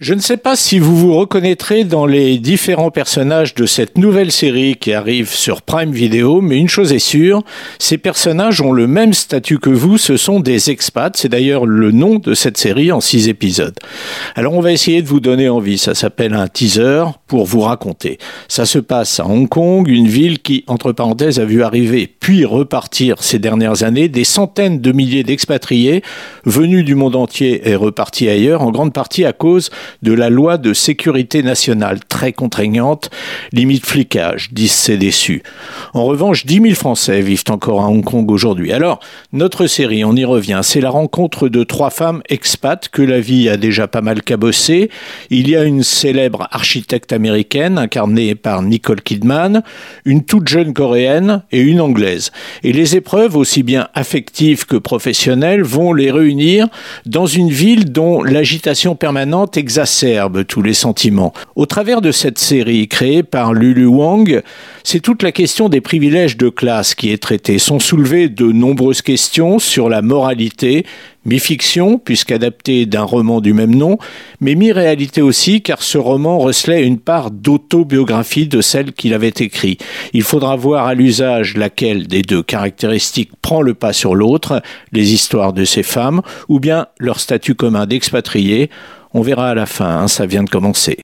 Je ne sais pas si vous vous reconnaîtrez dans les différents personnages de cette nouvelle série qui arrive sur Prime Video, mais une chose est sûre, ces personnages ont le même statut que vous, ce sont des expats, c'est d'ailleurs le nom de cette série en six épisodes. Alors on va essayer de vous donner envie, ça s'appelle un teaser pour vous raconter. Ça se passe à Hong Kong, une ville qui, entre parenthèses, a vu arriver puis repartir ces dernières années des centaines de milliers d'expatriés venus du monde entier et repartis ailleurs, en grande partie à cause de la loi de sécurité nationale très contraignante, limite flicage, disent ces déçus. En revanche, 10 000 Français vivent encore à Hong Kong aujourd'hui. Alors, notre série, on y revient, c'est la rencontre de trois femmes expats que la vie a déjà pas mal cabossé. Il y a une célèbre architecte américaine incarnée par Nicole Kidman, une toute jeune coréenne et une anglaise. Et les épreuves, aussi bien affectives que professionnelles, vont les réunir dans une ville dont l'agitation permanente exacerbe tous les sentiments. Au travers de cette série créée par Lulu Wang, c'est toute la question des privilèges de classe qui est traitée. Sont soulevées de nombreuses questions sur la moralité, mi-fiction, puisqu'adaptée d'un roman du même nom, mais mi-réalité aussi, car ce roman recelait une part d'autobiographie de celle qu'il avait écrit. Il faudra voir à l'usage laquelle des deux caractéristiques prend le pas sur l'autre, les histoires de ces femmes, ou bien leur statut commun d'expatriés, on verra à la fin, hein, ça vient de commencer.